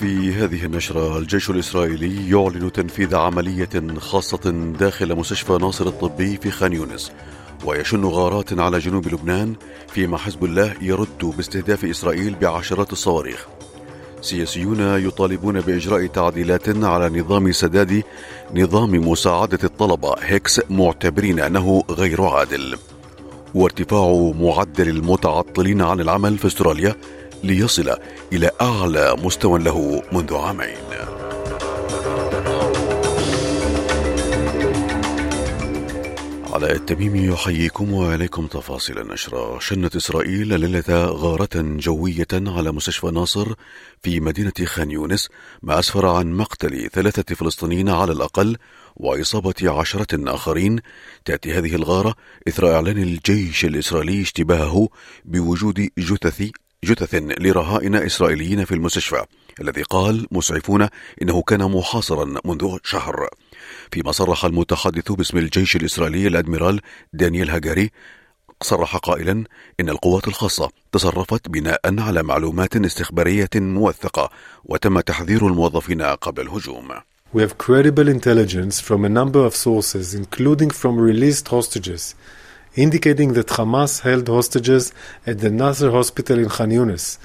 في هذه النشرة. الجيش الإسرائيلي يعلن تنفيذ عملية خاصة داخل مستشفى ناصر الطبي في خان يونس ويشن غارات على جنوب لبنان فيما حزب الله يرد باستهداف إسرائيل بعشرات الصواريخ. سياسيون يطالبون بإجراء تعديلات على نظام سداد نظام مساعدة الطلبة هيكس معتبرين أنه غير عادل. وارتفاع معدل المتعطلين عن العمل في أستراليا ليصل إلى أعلى مستوى له منذ عامين. علاء التميمي يحييكم وعليكم تفاصيل النشرة. شنت إسرائيل ليلة غارة جوية على مستشفى ناصر في مدينة خان يونس ما أسفر عن مقتل ثلاثة فلسطينيين على الأقل وإصابة عشرة آخرين. تأتي هذه الغارة إثر إعلان الجيش الإسرائيلي اشتباهه بوجود جثث جثث لرهائن إسرائيليين في المستشفى الذي قال مسعفون إنه كان محاصرا منذ شهر. فيما صرح المتحدث باسم الجيش الإسرائيلي الأدميرال دانييل هاجاري صرح قائلا إن القوات الخاصة تصرفت بناء على معلومات استخبارية موثقة وتم تحذير الموظفين قبل الهجوم. We have credible intelligence from a number of sources, including from released hostages, indicating that Hamas held hostages at the Nasser hospital in Khan Yunis,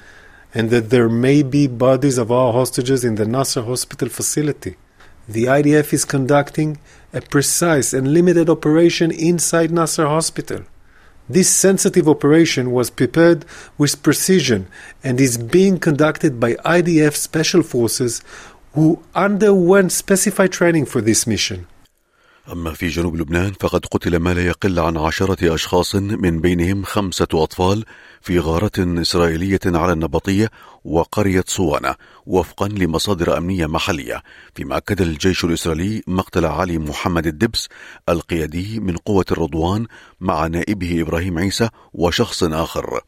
and that there may be bodies of our hostages in the Nasser hospital facility. The IDF is conducting a precise and limited operation inside Nasser hospital. This sensitive operation was prepared with precision and is being conducted by IDF special forces who underwent specified training for this mission. أما في جنوب لبنان فقد قتل ما لا يقل عن عشرة أشخاص من بينهم خمسة أطفال في غارة إسرائيلية على النبطية وقرية صوانة وفقا لمصادر أمنية محلية. فيما أكد الجيش الإسرائيلي مقتل علي محمد الدبس القيادي من قوة الرضوان مع نائبه إبراهيم عيسى وشخص آخر.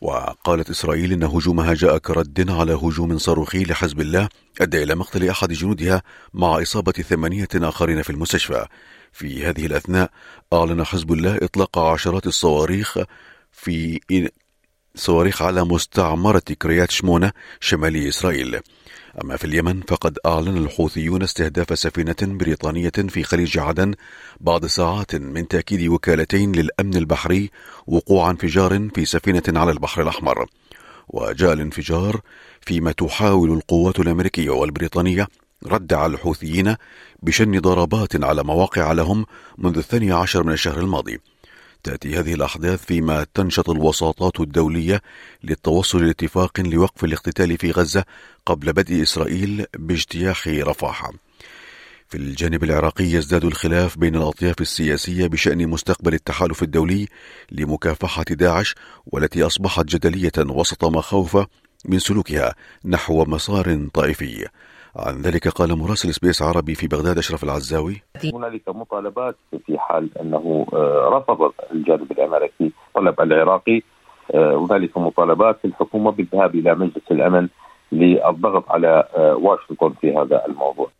وقالت إسرائيل إن هجومها جاء كرد على هجوم صاروخي لحزب الله أدى إلى مقتل أحد جنودها مع إصابة ثمانية آخرين في المستشفى. في هذه الأثناء أعلن حزب الله إطلاق عشرات الصواريخ في صواريخ على مستعمرة كريات شمونة شمالي إسرائيل. أما في اليمن فقد أعلن الحوثيون استهداف سفينة بريطانية في خليج عدن بعد ساعات من تأكيد وكالتين للأمن البحري وقوع انفجار في سفينة على البحر الأحمر. وجاء الانفجار فيما تحاول القوات الأمريكية والبريطانية ردع الحوثيين بشن ضربات على مواقع لهم منذ الثاني عشر من الشهر الماضي. تأتي هذه الأحداث فيما تنشط الوساطات الدولية للتوصل لاتفاق لوقف الاقتتال في غزة قبل بدء إسرائيل باجتياح رفح. في الجانب العراقي يزداد الخلاف بين الأطياف السياسية بشأن مستقبل التحالف الدولي لمكافحة داعش والتي أصبحت جدلية وسط مخاوف من سلوكها نحو مسار طائفي. عن ذلك قال مراسل سبيس عربي في بغداد أشرف العزاوي هنالك مطالبات في حال أنه رفض الجانب الأمريكي طلب العراقي هنالك مطالبات الحكومة بالذهاب إلى مجلس الأمن للضغط على واشنطن في هذا الموضوع.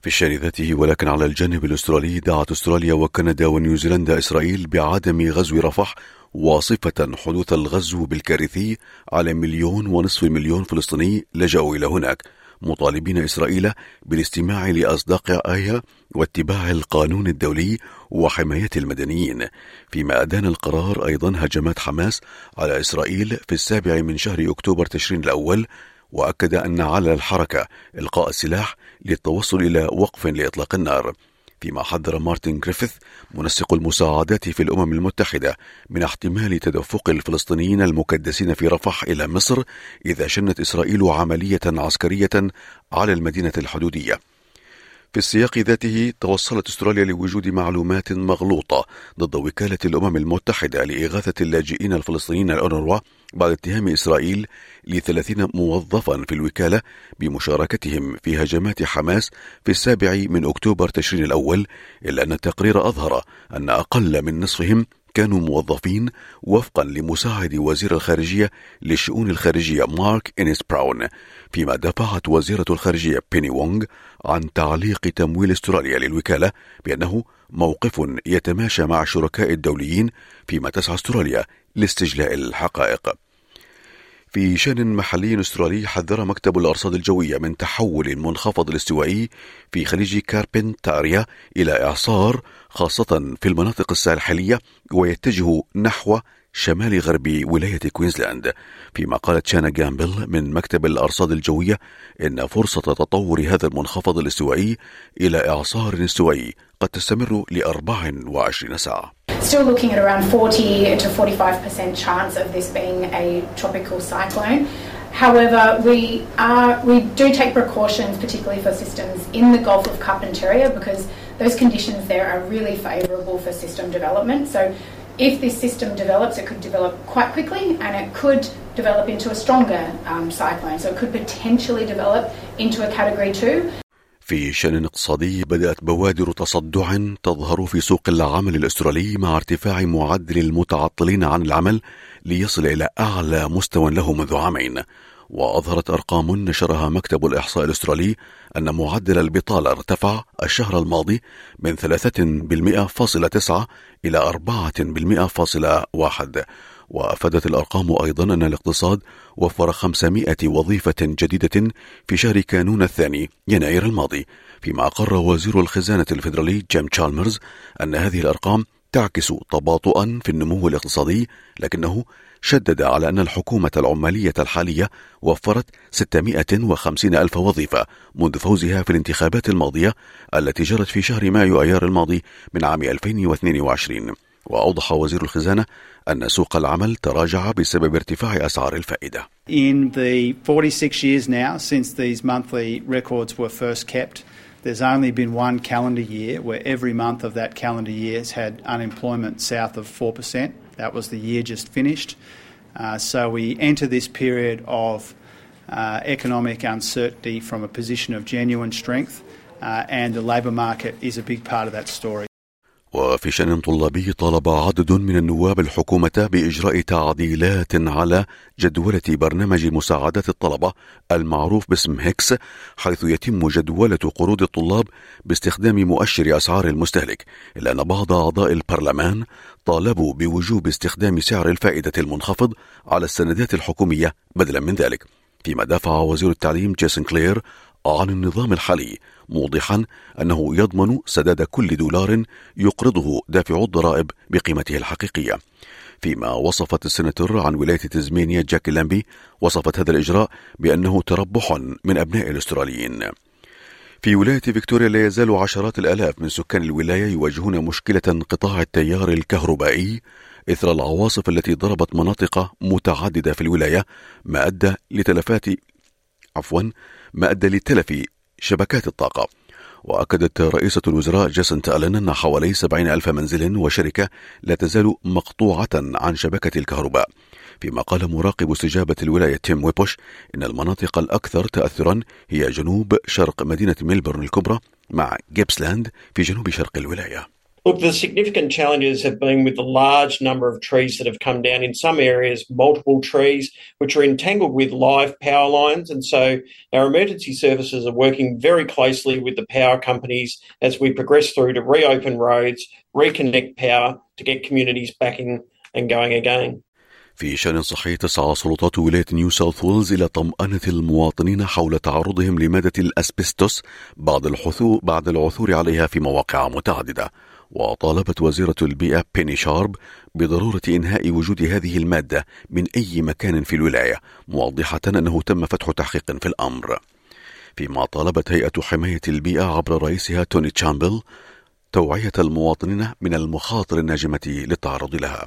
في الشان ذاته ولكن على الجانب الأسترالي دعت أستراليا وكندا ونيوزيلندا إسرائيل بعدم غزو رفح واصفة حدوث الغزو بالكارثي على مليون ونصف مليون فلسطيني لجأوا إلى هناك مطالبين إسرائيل بالاستماع لأصدقائها واتباع القانون الدولي وحماية المدنيين. فيما أدان القرار أيضا هجمات حماس على إسرائيل في السابع من شهر أكتوبر تشرين الأول وأكد أن على الحركة إلقاء السلاح للتوصل إلى وقف لإطلاق النار. فيما حذر مارتن جريفيث منسق المساعدات في الأمم المتحدة من احتمال تدفق الفلسطينيين المكدسين في رفح إلى مصر إذا شنت إسرائيل عملية عسكرية على المدينة الحدودية. في السياق ذاته توصلت أستراليا لوجود معلومات مغلوطة ضد وكالة الأمم المتحدة لإغاثة اللاجئين الفلسطينيين الأونروا بعد اتهام إسرائيل لثلاثين موظفا في الوكالة بمشاركتهم في هجمات حماس في السابع من أكتوبر تشرين الأول إلا أن التقرير أظهر أن أقل من نصفهم كانوا موظفين وفقا لمساعد وزير الخارجية للشؤون الخارجية مارك إنيس براون فيما دفعت وزيرة الخارجية بيني وونغ عن تعليق تمويل استراليا للوكالة بأنه موقف يتماشى مع الشركاء الدوليين فيما تسعى استراليا لاستجلاء الحقائق. في شأن محلي استرالي حذر مكتب الأرصاد الجوية من تحول المنخفض الاستوائي في خليج كاربنتاريا إلى إعصار خاصة في المناطق الساحلية ويتجه نحو شمال غرب ولاية كوينزلاند فيما قالت شانا جامبل من مكتب الأرصاد الجوية إن فرصة تطور هذا المنخفض الاستوائي إلى إعصار استوائي قد تستمر ل 24 ساعة Still looking at around 40 to 45% chance of this being a tropical cyclone. However, we are we do take precautions, particularly for systems in the Gulf of Carpentaria, because those conditions there are really favourable for system development. So if this system develops, it could develop quite quickly and it could develop into a stronger um, cyclone. So it could potentially develop into a category two. في شأن اقتصادي بدأت بوادر تصدع تظهر في سوق العمل الأسترالي مع ارتفاع معدل المتعطلين عن العمل ليصل إلى أعلى مستوى له منذ عامين وأظهرت أرقام نشرها مكتب الإحصاء الأسترالي أن معدل البطالة ارتفع الشهر الماضي من 3.9 إلى 4.1 وأفادت الأرقام أيضا أن الاقتصاد وفر 500 وظيفة جديدة في شهر كانون الثاني يناير الماضي فيما أقر وزير الخزانة الفيدرالي جيم تشالمرز أن هذه الأرقام تعكس تباطؤا في النمو الاقتصادي لكنه شدد على أن الحكومة العمالية الحالية وفرت 650 ألف وظيفة منذ فوزها في الانتخابات الماضية التي جرت في شهر مايو أيار الماضي من عام 2022 وأوضح وزير الخزانة أن سوق العمل تراجع بسبب ارتفاع أسعار الفائدة. In the 46 years now since these monthly records were first kept, there's only been one calendar year where every month of that calendar year has had unemployment south of 4%. That was the year just finished. Uh, so we enter this period of uh, economic uncertainty from a position of genuine strength, uh, and the labour market is a big part of that story. وفي شأن طلابي طالب عدد من النواب الحكومة بإجراء تعديلات على جدولة برنامج مساعدات الطلبة المعروف باسم هيكس حيث يتم جدولة قروض الطلاب باستخدام مؤشر أسعار المستهلك. إلا أن بعض أعضاء البرلمان طالبوا بوجوب استخدام سعر الفائدة المنخفض على السندات الحكومية بدلا من ذلك. فيما دافع وزير التعليم جيسون كلير عن النظام الحالي موضحا أنه يضمن سداد كل دولار يقرضه دافع الضرائب بقيمته الحقيقية. فيما وصفت السناتور عن ولاية تزمانيا جاك لامبي وصفت هذا الإجراء بأنه تربح من أبناء الأستراليين. في ولاية فيكتوريا لا يزال عشرات الآلاف من سكان الولاية يواجهون مشكلة انقطاع التيار الكهربائي إثر العواصف التي ضربت مناطق متعددة في الولاية ما أدى لتلفات عفوا ما أدى لتلف شبكات الطاقة. وأكدت رئيسة الوزراء جاسنت ألين أن حوالي 70 ألف منزل وشركة لا تزال مقطوعة عن شبكة الكهرباء. فيما قال مراقب استجابة الولاية تيم ويبوش إن المناطق الأكثر تأثرا هي جنوب شرق مدينة ميلبورن الكبرى مع جيبسلاند في جنوب شرق الولاية. Look, the significant challenges have been with the large number of trees that have come down. In some areas, multiple trees, which are entangled with live power lines. And so our emergency services are working very closely with the power companies as we progress through to reopen roads, reconnect power to get communities back in and going again. في شأن صحي تسعى سلطات ولاية نيو ساوث ويلز إلى طمأنة المواطنين حول تعرضهم لمادة الأسبستوس بعد الحثو بعد العثور عليها في مواقع متعددة. وطالبت وزيرة البيئة بيني شارب بضرورة إنهاء وجود هذه المادة من أي مكان في الولاية موضحة أنه تم فتح تحقيق في الأمر. فيما طالبت هيئة حماية البيئة عبر رئيسها توني تشابل توعية المواطنين من المخاطر الناجمة للتعرض لها.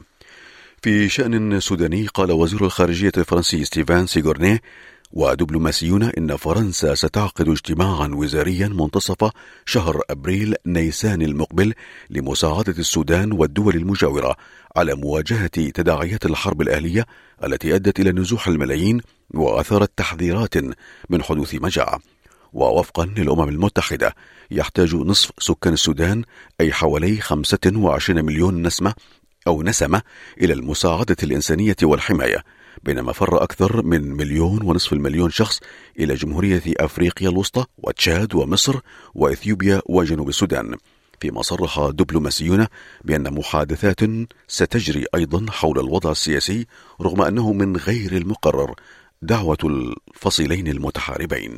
في شأن سوداني قال وزير الخارجية الفرنسي ستيفان سيغورني ودبلوماسيون إن فرنسا ستعقد اجتماعا وزاريا منتصف شهر أبريل نيسان المقبل لمساعدة السودان والدول المجاورة على مواجهة تداعيات الحرب الأهلية التي أدت إلى نزوح الملايين وأثارت تحذيرات من حدوث مجاعة. ووفقا للأمم المتحدة يحتاج نصف سكان السودان أي حوالي 25 مليون نسمة أو نسمة إلى المساعدة الإنسانية والحماية. بينما فر أكثر من مليون ونصف المليون شخص إلى جمهورية أفريقيا الوسطى وتشاد ومصر وإثيوبيا وجنوب السودان فيما صرح دبلوماسيون بأن محادثات ستجري أيضا حول الوضع السياسي رغم أنه من غير المقرر دعوة الفصيلين المتحاربين.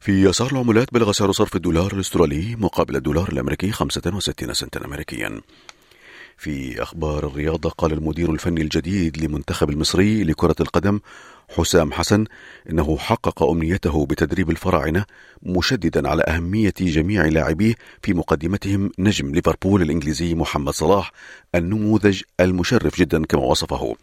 في أسعار العملات بلغ سعر صرف الدولار الأسترالي مقابل الدولار الأمريكي 65 سنتا أمريكيا. في أخبار الرياضة قال المدير الفني الجديد لمنتخب المصري لكرة القدم حسام حسن إنه حقق أمنيته بتدريب الفراعنة مشددا على أهمية جميع لاعبيه في مقدمتهم نجم ليفربول الإنجليزي محمد صلاح النموذج المشرف جدا كما وصفه.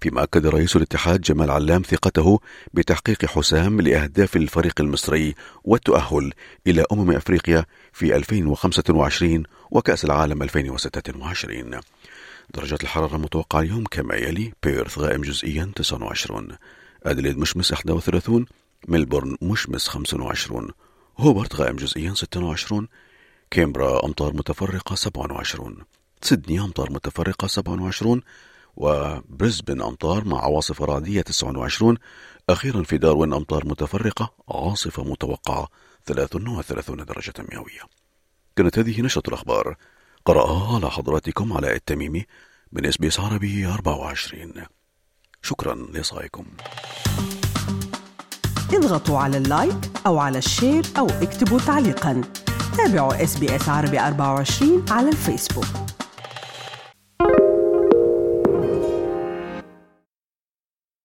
فيما أكد رئيس الاتحاد جمال علام ثقته بتحقيق حسام لأهداف الفريق المصري والتأهل إلى أمم أفريقيا في 2025 وكأس العالم 2026 درجات الحرارة المتوقعة اليوم كما يلي بيرث غائم جزئيا 29 أدليد مشمس 31 ملبورن مشمس 25 هوبرت غائم جزئيا 26 كامبرا أمطار متفرقة 27 سيدني أمطار متفرقة 27 وبريسبن أمطار مع عواصف رعدية 29 أخيرا في داروين أمطار متفرقة عاصفة متوقعة 33 درجة مئوية. كانت هذه نشرة الأخبار. قرأها على حضراتكم علاء التميمي من إس بي إس عربي 24 شكرا لإصغائكم. اضغطوا على ال like أو على ال share أو اكتبوا تعليقا. تابعوا إس بي إس عربي 24 على الفيسبوك.